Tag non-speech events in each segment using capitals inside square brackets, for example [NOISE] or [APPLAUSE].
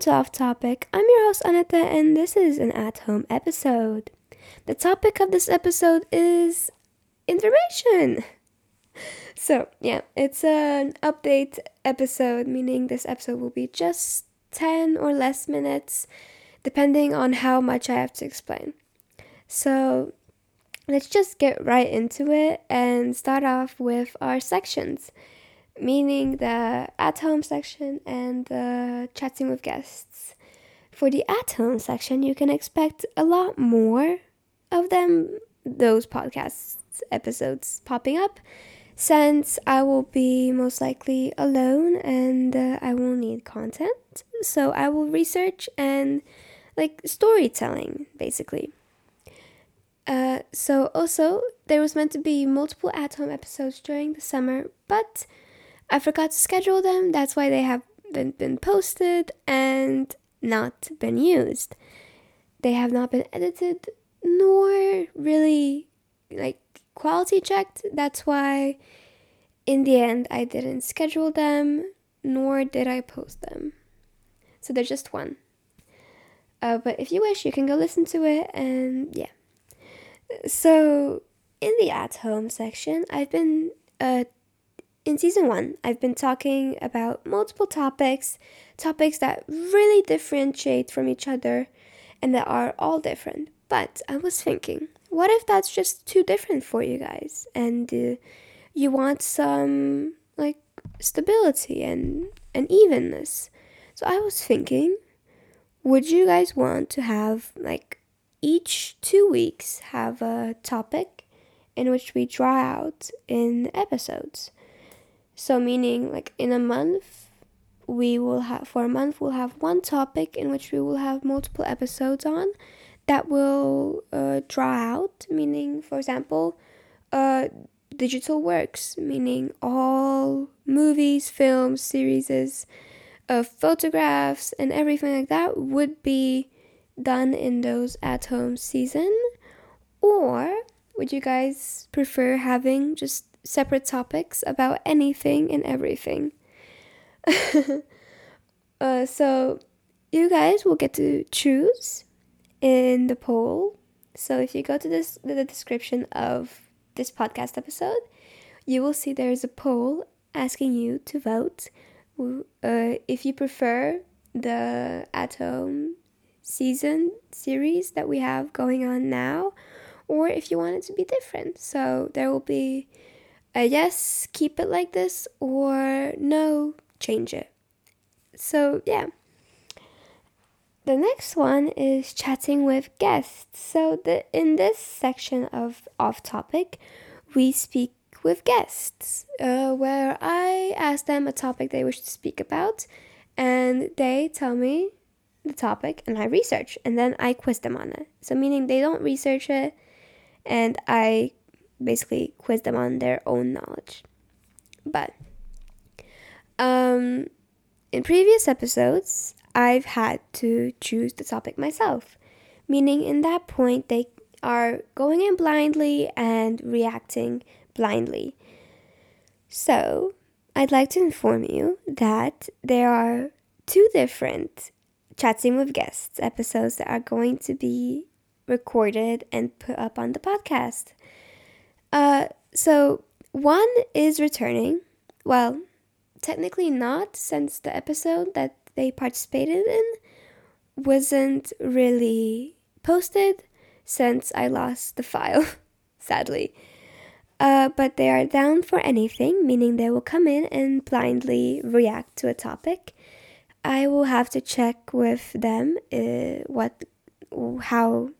to Off Topic. I'm your host Aneta, and this is an at home episode. The topic of this episode is information. [LAUGHS] So, yeah, it's an update episode, meaning this episode will be just 10 or less minutes, depending on how much I have to explain. So, let's just get right into it and start off with our sections meaning the at home section and the chatting with guests. For the at home section, you can expect a lot more of them, those podcasts episodes popping up, since I will be most likely alone and uh, I will need content. So I will research and like storytelling basically. Uh, so also there was meant to be multiple at home episodes during the summer, but I forgot to schedule them. That's why they have been, been posted and not been used. They have not been edited nor really like quality checked. That's why in the end I didn't schedule them nor did I post them. So there's just one. Uh, but if you wish, you can go listen to it and yeah. So in the at home section, I've been uh, in season one, I've been talking about multiple topics, topics that really differentiate from each other and that are all different. But I was thinking, what if that's just too different for you guys and uh, you want some like stability and, and evenness? So I was thinking, would you guys want to have like each two weeks have a topic in which we draw out in episodes? So meaning like in a month we will have for a month we'll have one topic in which we will have multiple episodes on that will uh, draw out meaning for example uh, digital works meaning all movies films series of photographs and everything like that would be done in those at home season. Or would you guys prefer having just separate topics about anything and everything. [LAUGHS] uh, so you guys will get to choose in the poll. So if you go to this the description of this podcast episode, you will see there is a poll asking you to vote uh, if you prefer the at home season series that we have going on now or if you want it to be different. So there will be a yes, keep it like this, or no, change it. So, yeah. The next one is chatting with guests. So, the, in this section of off topic, we speak with guests, uh, where I ask them a topic they wish to speak about, and they tell me the topic, and I research, and then I quiz them on it. So, meaning they don't research it, and I basically quiz them on their own knowledge. But um, in previous episodes, I've had to choose the topic myself, meaning in that point they are going in blindly and reacting blindly. So, I'd like to inform you that there are two different chatting with guests episodes that are going to be recorded and put up on the podcast. Uh, so one is returning. Well, technically not, since the episode that they participated in wasn't really posted since I lost the file, [LAUGHS] sadly. Uh, but they are down for anything, meaning they will come in and blindly react to a topic. I will have to check with them uh, what, how,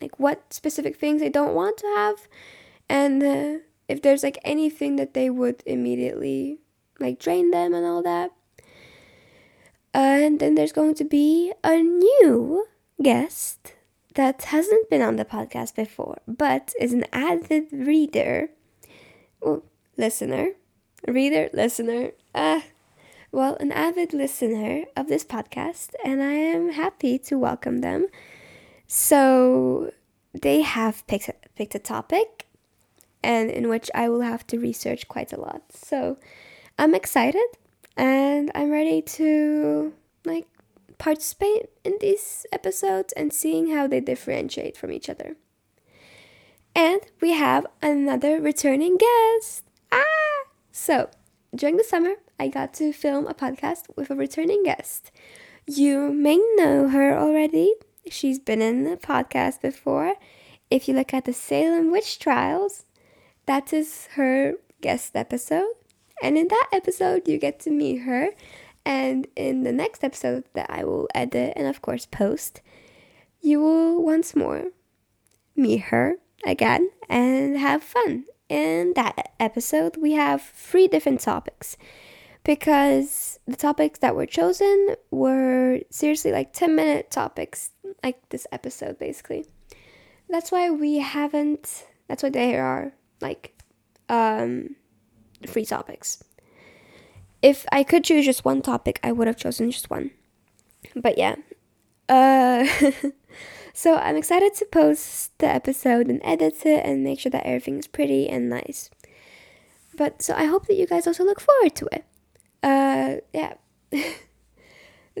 like what specific things they don't want to have and uh, if there's like anything that they would immediately like drain them and all that and then there's going to be a new guest that hasn't been on the podcast before but is an avid reader. Well listener. Reader listener. Uh well an avid listener of this podcast and i am happy to welcome them. So they have picked picked a topic and in which I will have to research quite a lot. So I'm excited and I'm ready to like participate in these episodes and seeing how they differentiate from each other. And we have another returning guest. Ah! So, during the summer, I got to film a podcast with a returning guest. You may know her already. She's been in the podcast before. If you look at the Salem witch trials, that is her guest episode. And in that episode, you get to meet her. And in the next episode that I will edit and, of course, post, you will once more meet her again and have fun. In that episode, we have three different topics because the topics that were chosen were seriously like 10 minute topics, like this episode basically. That's why we haven't, that's why they are like um, free topics. If I could choose just one topic, I would have chosen just one. But yeah. Uh, [LAUGHS] so I'm excited to post the episode and edit it and make sure that everything is pretty and nice. But so I hope that you guys also look forward to it. Uh, yeah. [LAUGHS]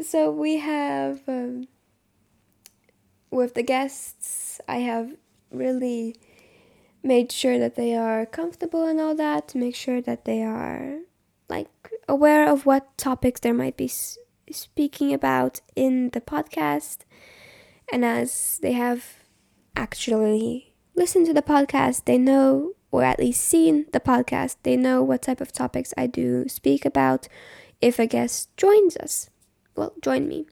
so we have um, with the guests, I have really made sure that they are comfortable and all that to make sure that they are like aware of what topics there might be speaking about in the podcast. And as they have actually listened to the podcast they know or at least seen the podcast they know what type of topics i do speak about if a guest joins us. Well join me.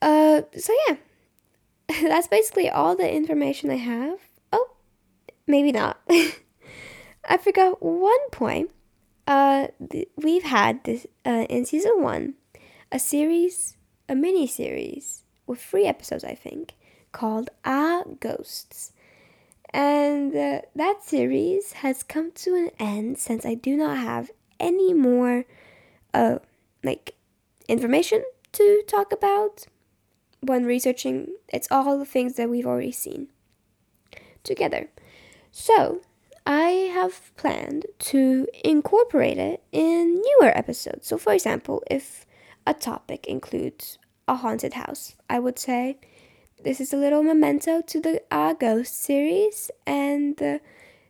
Uh so yeah. [LAUGHS] That's basically all the information i have maybe not. [LAUGHS] I forgot one point. Uh, th- we've had this uh, in season one, a series, a mini series with three episodes, I think, called Ah Ghosts. And uh, that series has come to an end since I do not have any more, uh, like, information to talk about when researching. It's all the things that we've already seen together. So, I have planned to incorporate it in newer episodes. So, for example, if a topic includes a haunted house, I would say this is a little memento to the uh, Ghost series and uh,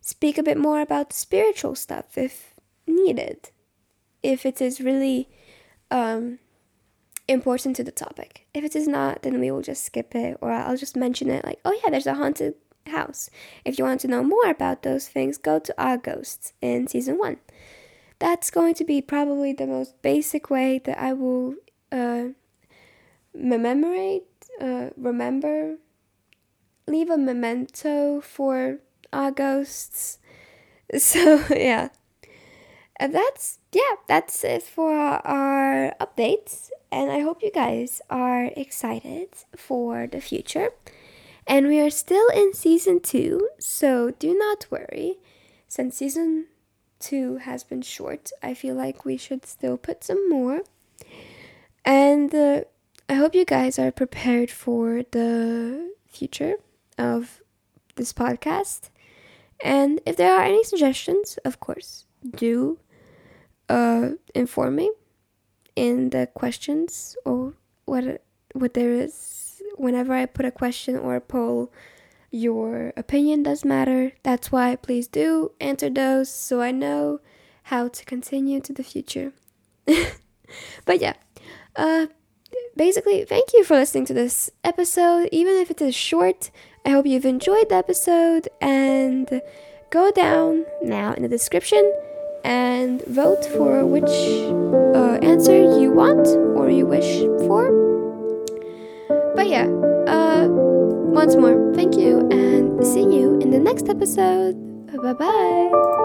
speak a bit more about the spiritual stuff if needed. If it is really um, important to the topic. If it is not, then we will just skip it or I'll just mention it like, oh yeah, there's a haunted house. If you want to know more about those things, go to Our Ghosts in season one. That's going to be probably the most basic way that I will uh, commemorate, uh, remember, leave a memento for Our Ghosts. [LAUGHS] So, yeah. And that's, yeah, that's it for our updates. And I hope you guys are excited for the future. And we are still in season two, so do not worry. Since season two has been short, I feel like we should still put some more. And uh, I hope you guys are prepared for the future of this podcast. And if there are any suggestions, of course, do uh, inform me in the questions or what what there is whenever I put a question or a poll, your opinion does matter. That's why please do answer those so I know how to continue to the future. [LAUGHS] but yeah, uh, basically, thank you for listening to this episode. Even if it is short, I hope you've enjoyed the episode and go down now in the description and vote for which uh, answer you want or you wish for. But yeah, uh, once more, thank you and see you in the next episode. Bye bye.